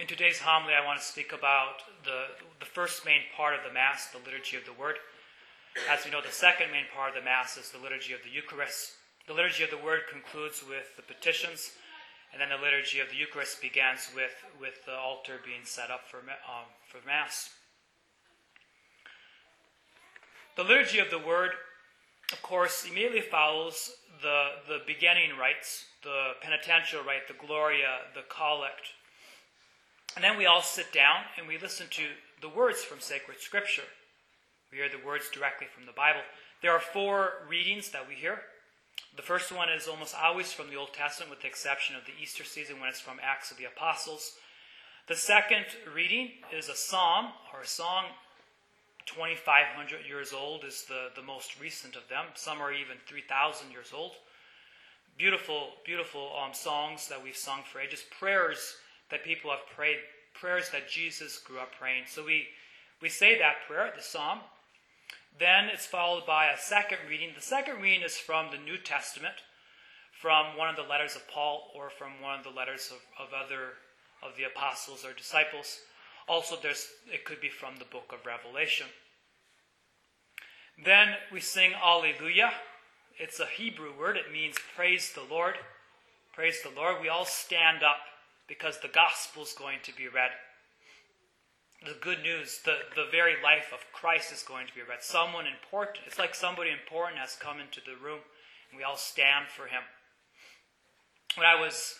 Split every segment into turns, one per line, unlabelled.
In today's homily, I want to speak about the, the first main part of the Mass, the liturgy of the Word. As we know, the second main part of the Mass is the liturgy of the Eucharist. The liturgy of the Word concludes with the petitions, and then the liturgy of the Eucharist begins with, with the altar being set up for, um, for Mass. The liturgy of the Word, of course, immediately follows the, the beginning rites, the penitential rite, the Gloria, the Collect. And then we all sit down and we listen to the words from sacred scripture. We hear the words directly from the Bible. There are four readings that we hear. The first one is almost always from the Old Testament, with the exception of the Easter season when it's from Acts of the Apostles. The second reading is a psalm or a song 2,500 years old is the, the most recent of them. Some are even 3,000 years old. Beautiful, beautiful um, songs that we've sung for ages, prayers that people have prayed, prayers that Jesus grew up praying. So we, we say that prayer, the psalm. Then it's followed by a second reading. The second reading is from the New Testament, from one of the letters of Paul or from one of the letters of, of other of the apostles or disciples. Also, there's, it could be from the book of Revelation. Then we sing Alleluia. It's a Hebrew word. It means praise the Lord. Praise the Lord. We all stand up because the gospel is going to be read. The good news, the, the very life of Christ is going to be read. Someone important, it's like somebody important has come into the room and we all stand for him. When I was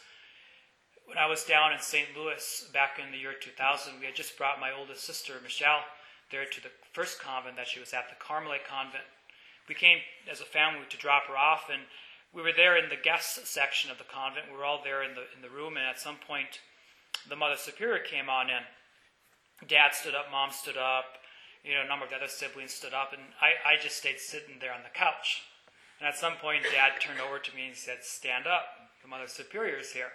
when I was down in St. Louis back in the year 2000, we had just brought my oldest sister, Michelle, there to the first convent that she was at, the Carmelite convent. We came as a family to drop her off, and we were there in the guest section of the convent. We were all there in the in the room, and at some point, the Mother Superior came on in. Dad stood up, Mom stood up, you know, a number of the other siblings stood up, and I, I just stayed sitting there on the couch. And at some point, Dad turned over to me and said, "Stand up, the Mother Superior is here."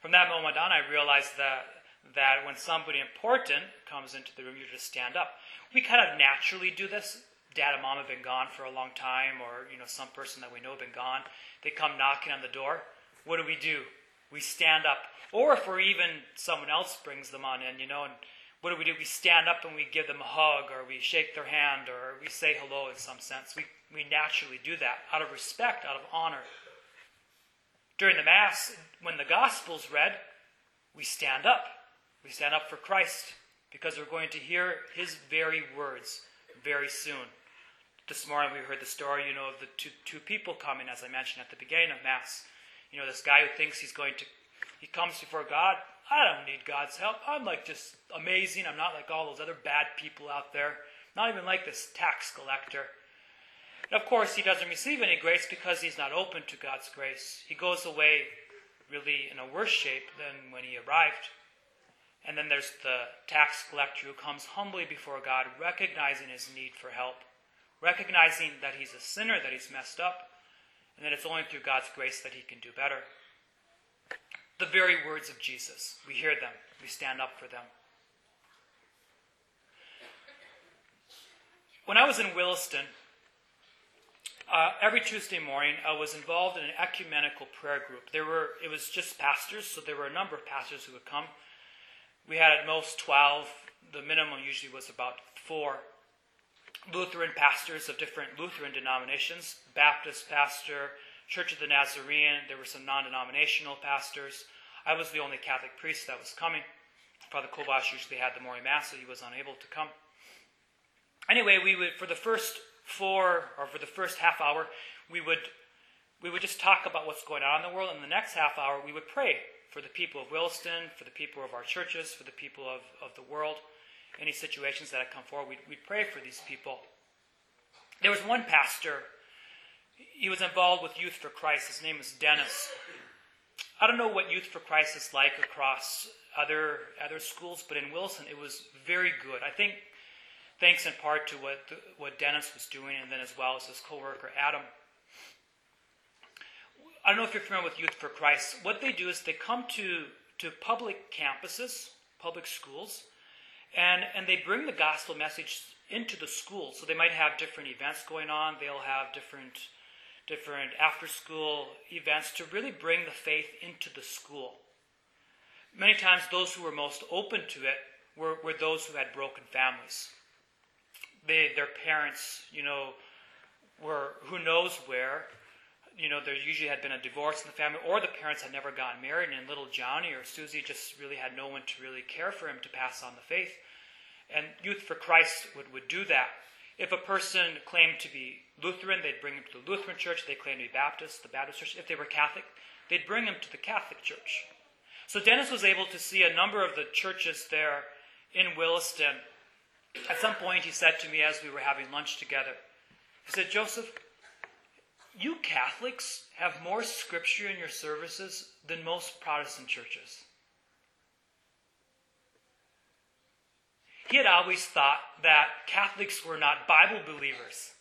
From that moment on, I realized that that when somebody important comes into the room, you just stand up. We kind of naturally do this. Dad and mom have been gone for a long time, or you know, some person that we know have been gone. They come knocking on the door. What do we do? We stand up. Or if we're even someone else brings them on in, you know, and what do we do? We stand up and we give them a hug, or we shake their hand, or we say hello in some sense. We, we naturally do that out of respect, out of honor. During the Mass, when the Gospel's read, we stand up. We stand up for Christ because we're going to hear his very words very soon. This morning we heard the story, you know, of the two, two people coming, as I mentioned at the beginning of Mass. You know, this guy who thinks he's going to, he comes before God. I don't need God's help. I'm like just amazing. I'm not like all those other bad people out there. Not even like this tax collector. And of course, he doesn't receive any grace because he's not open to God's grace. He goes away really in a worse shape than when he arrived. And then there's the tax collector who comes humbly before God, recognizing his need for help, recognizing that he's a sinner, that he's messed up, and that it's only through God's grace that he can do better. The very words of Jesus, we hear them, we stand up for them. When I was in Williston, uh, every Tuesday morning, I was involved in an ecumenical prayer group. There were it was just pastors, so there were a number of pastors who would come. We had at most twelve. The minimum usually was about four. Lutheran pastors of different Lutheran denominations, Baptist pastor, Church of the Nazarene. There were some non-denominational pastors. I was the only Catholic priest that was coming. Father Kovash usually had the morning mass, so he was unable to come. Anyway, we would for the first four or for the first half hour, we would we would just talk about what's going on in the world, and the next half hour we would pray for the people of Williston, for the people of our churches, for the people of, of the world, any situations that had come forward, we'd, we'd pray for these people. There was one pastor, he was involved with Youth for Christ. His name was Dennis. I don't know what Youth for Christ is like across other other schools, but in Williston it was very good. I think thanks in part to what, what Dennis was doing and then as well as his co-worker Adam. I don't know if you're familiar with Youth for Christ. What they do is they come to, to public campuses, public schools, and, and they bring the gospel message into the school. So they might have different events going on. They'll have different different after school events to really bring the faith into the school. many times those who were most open to it were, were those who had broken families. They, their parents, you know, were who knows where. You know, there usually had been a divorce in the family, or the parents had never gotten married, and little Johnny or Susie just really had no one to really care for him to pass on the faith. And Youth for Christ would, would do that. If a person claimed to be Lutheran, they'd bring him to the Lutheran church. They claimed to be Baptist, the Baptist church. If they were Catholic, they'd bring him to the Catholic church. So Dennis was able to see a number of the churches there in Williston. At some point, he said to me as we were having lunch together, he said, Joseph, you Catholics have more scripture in your services than most Protestant churches. He had always thought that Catholics were not Bible believers.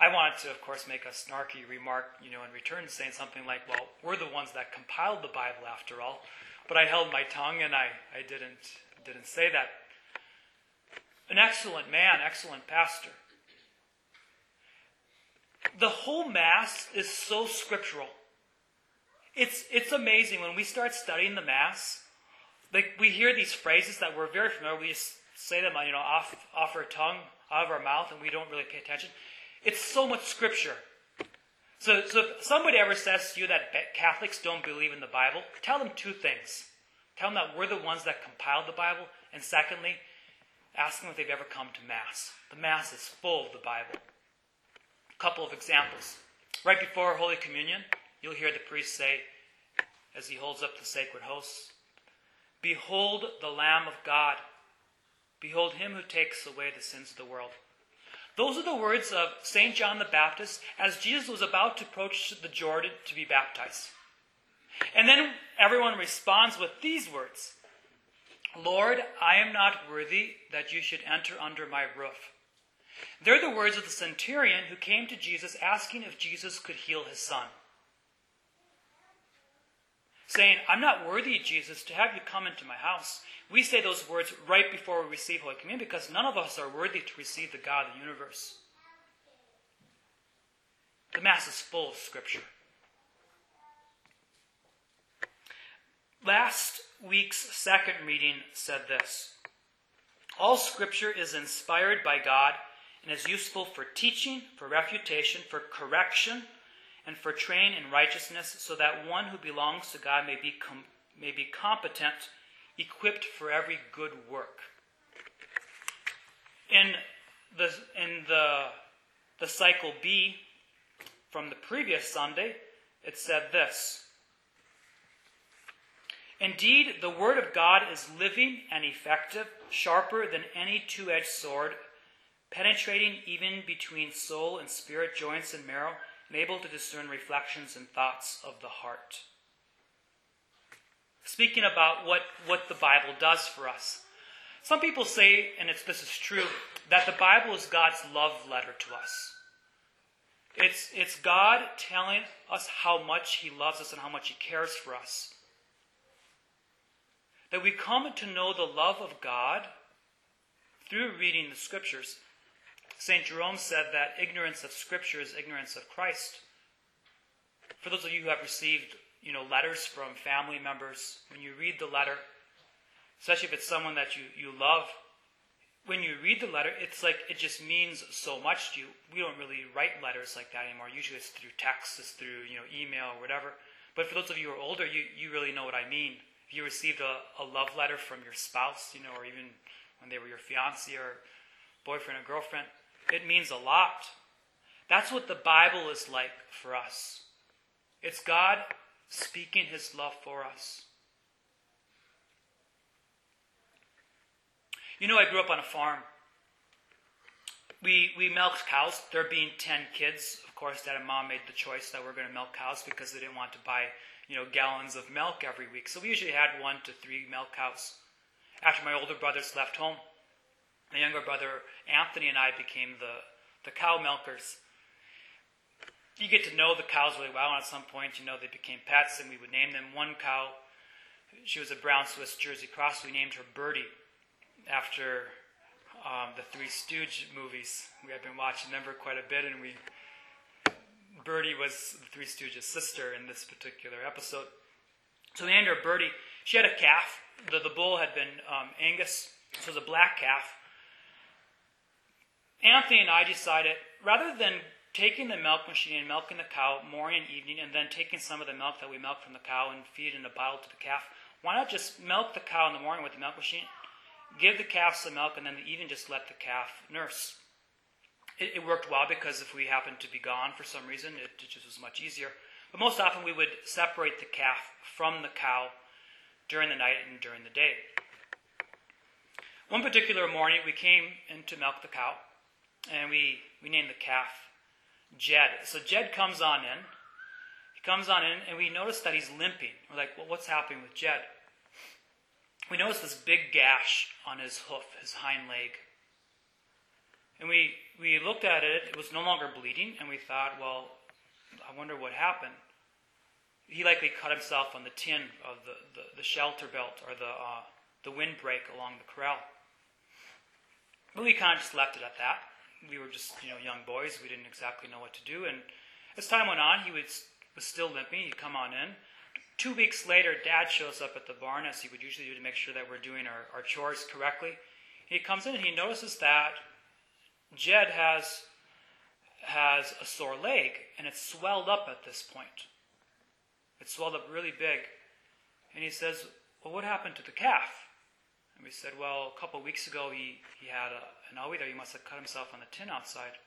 I wanted to, of course, make a snarky remark, you know, in return, saying something like, well, we're the ones that compiled the Bible after all. But I held my tongue and I, I didn't, didn't say that. An excellent man, excellent pastor. The whole Mass is so scriptural. It's, it's amazing when we start studying the Mass. Like we hear these phrases that we're very familiar. We just say them, you know, off off our tongue, out of our mouth, and we don't really pay attention. It's so much scripture. So, so if somebody ever says to you that Catholics don't believe in the Bible, tell them two things. Tell them that we're the ones that compiled the Bible, and secondly, ask them if they've ever come to Mass. The Mass is full of the Bible. Couple of examples. Right before Holy Communion, you'll hear the priest say, as he holds up the sacred hosts, Behold the Lamb of God. Behold him who takes away the sins of the world. Those are the words of St. John the Baptist as Jesus was about to approach the Jordan to be baptized. And then everyone responds with these words Lord, I am not worthy that you should enter under my roof. They're the words of the centurion who came to Jesus asking if Jesus could heal his son. Saying, I'm not worthy, Jesus, to have you come into my house. We say those words right before we receive Holy Communion because none of us are worthy to receive the God of the universe. The Mass is full of Scripture. Last week's second reading said this All Scripture is inspired by God and is useful for teaching, for refutation, for correction, and for training in righteousness, so that one who belongs to God may be, com- may be competent equipped for every good work. In the, in the, the cycle B from the previous Sunday, it said this Indeed, the Word of God is living and effective, sharper than any two edged sword, penetrating even between soul and spirit, joints and marrow, and able to discern reflections and thoughts of the heart speaking about what, what the Bible does for us. Some people say, and this is true, that the Bible is God's love letter to us. It's, it's God telling us how much He loves us and how much He cares for us. That we come to know the love of God through reading the Scriptures. St. Jerome said that ignorance of Scripture is ignorance of Christ. For those of you who have received you know, letters from family members, when you read the letter, especially if it's someone that you, you love, when you read the letter, it's like it just means so much to you. We don't really write letters like that anymore. Usually it's through text, it's through, you know, email or whatever. But for those of you who are older, you, you really know what I mean. If you received a, a love letter from your spouse, you know, or even when they were your fiance or boyfriend or girlfriend, it means a lot. That's what the Bible is like for us. It's God speaking his love for us. You know, I grew up on a farm. We, we milked cows. There being 10 kids, of course, dad and mom made the choice that we're going to milk cows because they didn't want to buy, you know, gallons of milk every week. So we usually had one to three milk cows. After my older brothers left home, my younger brother Anthony and I became the, the cow milkers you get to know the cows really well, and at some point, you know, they became pets, and we would name them. One cow, she was a brown Swiss Jersey cross. We named her Birdie after um, the Three Stooge movies. We had been watching them for quite a bit, and we Birdie was the Three Stooges' sister in this particular episode. So we named her Birdie, She had a calf. The, the bull had been um, Angus, so it was a black calf. Anthony and I decided rather than taking the milk machine and milking the cow morning and evening, and then taking some of the milk that we milk from the cow and feed in a bottle to the calf, why not just milk the cow in the morning with the milk machine, give the calf some milk, and then even just let the calf nurse? It, it worked well because if we happened to be gone for some reason, it, it just was much easier. But most often we would separate the calf from the cow during the night and during the day. One particular morning, we came in to milk the cow, and we, we named the calf Jed. So Jed comes on in. He comes on in, and we notice that he's limping. We're like, well, what's happening with Jed? We notice this big gash on his hoof, his hind leg. And we, we looked at it, it was no longer bleeding, and we thought, well, I wonder what happened. He likely cut himself on the tin of the, the, the shelter belt or the, uh, the windbreak along the corral. But we kind of just left it at that we were just you know young boys. We didn't exactly know what to do. And as time went on, he was was still limping. He'd come on in. Two weeks later, Dad shows up at the barn as he would usually do to make sure that we're doing our, our chores correctly. He comes in and he notices that Jed has has a sore leg and it's swelled up at this point. It's swelled up really big. And he says, Well, what happened to the calf? And we said, Well, a couple of weeks ago he, he had a, an owie there. He must have cut himself on the tin outside.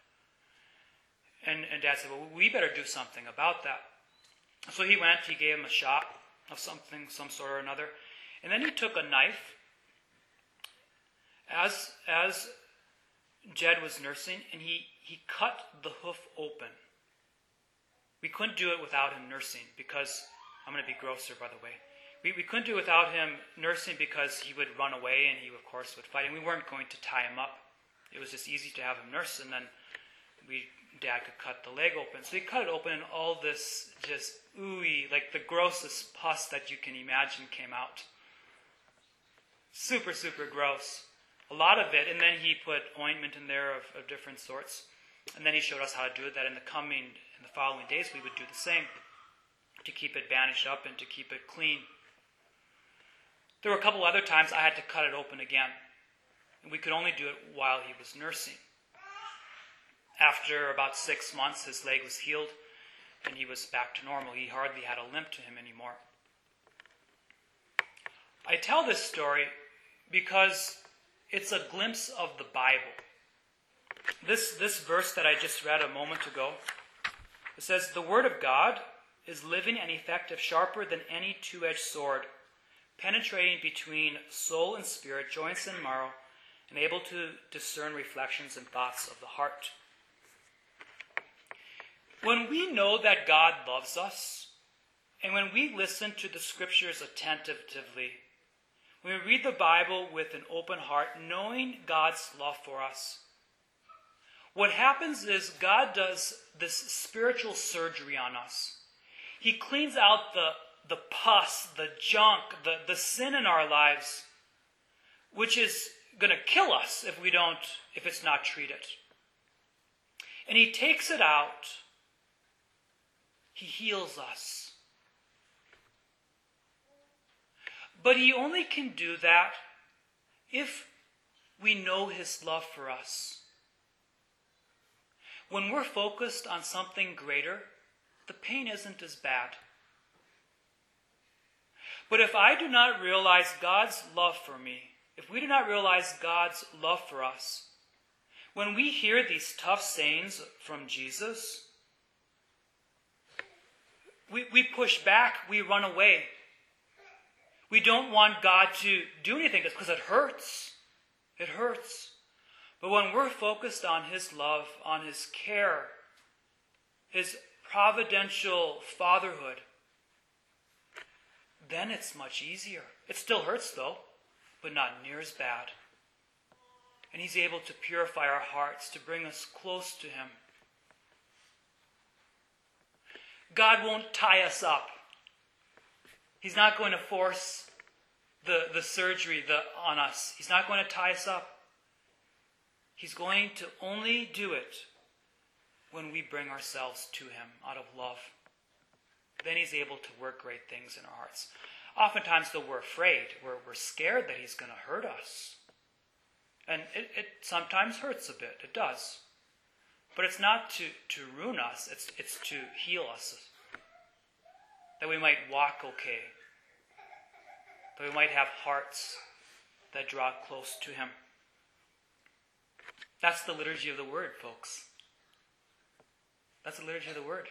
And, and Dad said, Well, we better do something about that. So he went, he gave him a shot of something, some sort or another. And then he took a knife as, as Jed was nursing, and he, he cut the hoof open. We couldn't do it without him nursing because I'm going to be grosser, by the way. We, we couldn't do without him nursing because he would run away and he, of course, would fight. And we weren't going to tie him up. It was just easy to have him nurse, and then we dad could cut the leg open. So he cut it open, and all this just ooey, like the grossest pus that you can imagine came out. Super, super gross. A lot of it, and then he put ointment in there of, of different sorts. And then he showed us how to do it, that in the coming, in the following days, we would do the same to keep it bandaged up and to keep it clean. There were a couple other times I had to cut it open again. And we could only do it while he was nursing. After about six months, his leg was healed and he was back to normal. He hardly had a limp to him anymore. I tell this story because it's a glimpse of the Bible. This, this verse that I just read a moment ago, it says, The Word of God is living and effective, sharper than any two edged sword, penetrating between soul and spirit, joints and marrow and able to discern reflections and thoughts of the heart. When we know that God loves us, and when we listen to the scriptures attentively, when we read the Bible with an open heart, knowing God's love for us, what happens is God does this spiritual surgery on us. He cleans out the, the pus, the junk, the, the sin in our lives, which is going to kill us if we don't, if it's not treated. And he takes it out. He heals us. But he only can do that if we know his love for us. When we're focused on something greater, the pain isn't as bad. But if I do not realize God's love for me, if we do not realize God's love for us, when we hear these tough sayings from Jesus, we, we push back, we run away. We don't want God to do anything because it hurts. It hurts. But when we're focused on His love, on His care, His providential fatherhood, then it's much easier. It still hurts though but not near as bad. And He's able to purify our hearts, to bring us close to Him. God won't tie us up. He's not going to force the, the surgery the, on us. He's not going to tie us up. He's going to only do it when we bring ourselves to Him out of love. Then He's able to work great things in our hearts. Oftentimes, though, we're afraid. We're, we're scared that he's going to hurt us. And it, it sometimes hurts a bit. It does. But it's not to, to ruin us, it's, it's to heal us. That we might walk okay. That we might have hearts that draw close to him. That's the liturgy of the word, folks. That's the liturgy of the word.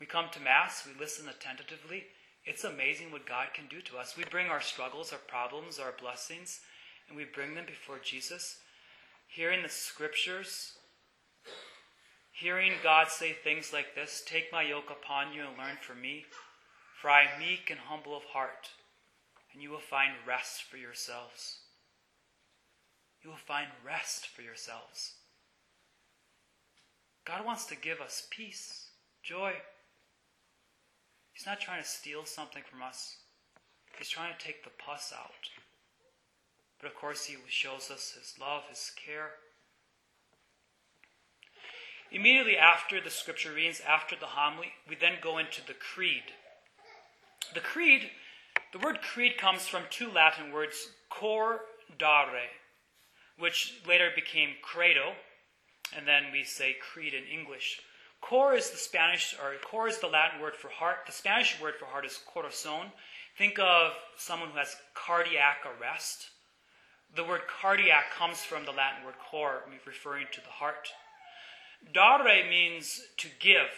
We come to Mass, we listen attentively. It's amazing what God can do to us. We bring our struggles, our problems, our blessings, and we bring them before Jesus. Hearing the scriptures, hearing God say things like this Take my yoke upon you and learn from me, for I am meek and humble of heart, and you will find rest for yourselves. You will find rest for yourselves. God wants to give us peace, joy. He's not trying to steal something from us. He's trying to take the pus out. But of course, He shows us His love, His care. Immediately after the scripture readings, after the homily, we then go into the creed. The creed, the word creed comes from two Latin words, cor dare, which later became credo, and then we say creed in English. Cor is the Spanish, or cor is the Latin word for heart. The Spanish word for heart is corazon. Think of someone who has cardiac arrest. The word cardiac comes from the Latin word cor, referring to the heart. Dare means to give.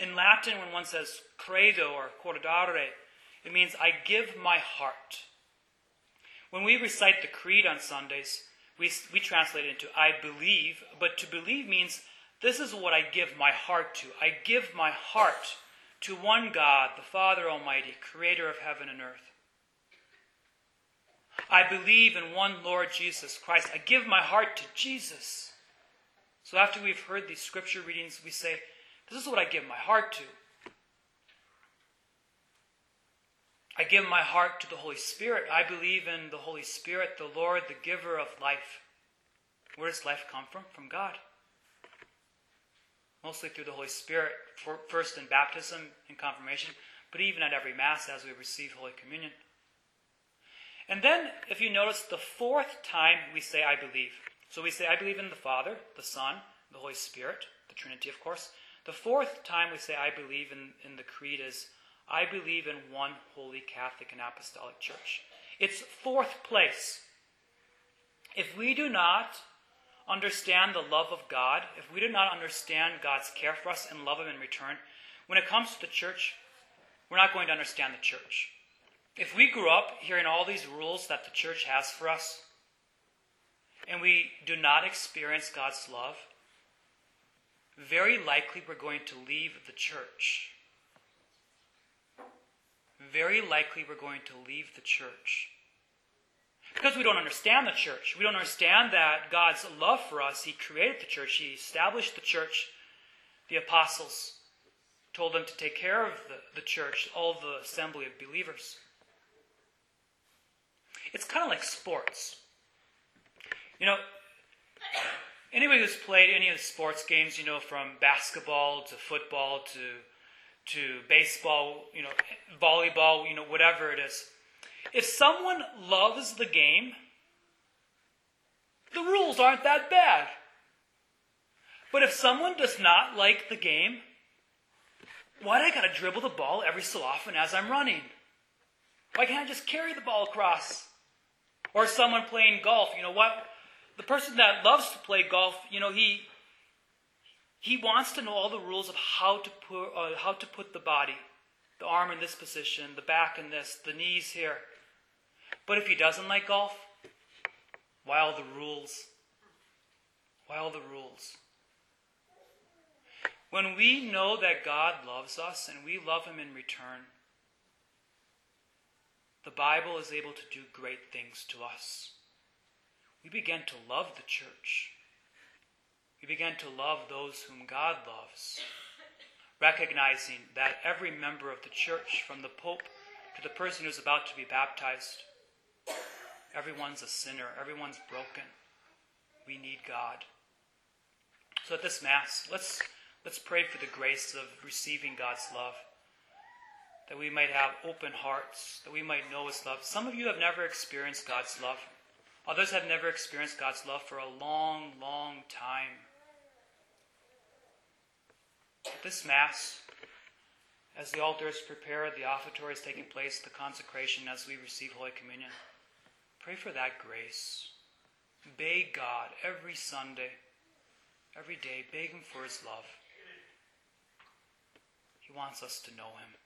In Latin, when one says credo or cordare, it means I give my heart. When we recite the creed on Sundays, we, we translate it into I believe, but to believe means this is what I give my heart to. I give my heart to one God, the Father Almighty, creator of heaven and earth. I believe in one Lord Jesus Christ. I give my heart to Jesus. So after we've heard these scripture readings, we say, This is what I give my heart to. I give my heart to the Holy Spirit. I believe in the Holy Spirit, the Lord, the giver of life. Where does life come from? From God. Mostly through the Holy Spirit, first in baptism and confirmation, but even at every Mass as we receive Holy Communion. And then, if you notice, the fourth time we say, I believe. So we say, I believe in the Father, the Son, the Holy Spirit, the Trinity, of course. The fourth time we say, I believe in, in the Creed is, I believe in one holy Catholic and Apostolic Church. It's fourth place. If we do not understand the love of God, if we do not understand God's care for us and love Him in return, when it comes to the church, we're not going to understand the church. If we grew up hearing all these rules that the church has for us, and we do not experience God's love, very likely we're going to leave the church very likely we're going to leave the church. Because we don't understand the church. We don't understand that God's love for us, He created the church, He established the church. The apostles told them to take care of the, the church, all the assembly of believers. It's kind of like sports. You know, anybody who's played any of the sports games, you know, from basketball to football to to baseball, you know, volleyball, you know, whatever it is. If someone loves the game, the rules aren't that bad. But if someone does not like the game, why do I gotta dribble the ball every so often as I'm running? Why can't I just carry the ball across? Or someone playing golf, you know what? The person that loves to play golf, you know, he he wants to know all the rules of how to put, uh, how to put the body, the arm in this position, the back in this, the knees here. But if he doesn't like golf, why all the rules? Why all the rules? When we know that God loves us and we love Him in return, the Bible is able to do great things to us. We begin to love the church. We begin to love those whom God loves, recognizing that every member of the church, from the Pope to the person who's about to be baptized, everyone's a sinner, everyone's broken. We need God. So at this Mass, let's, let's pray for the grace of receiving God's love. that we might have open hearts, that we might know His love. Some of you have never experienced God's love. Others have never experienced God's love for a long, long time. At this Mass, as the altar is prepared, the offertory is taking place, the consecration as we receive Holy Communion, pray for that grace. Beg God every Sunday, every day, beg Him for His love. He wants us to know Him.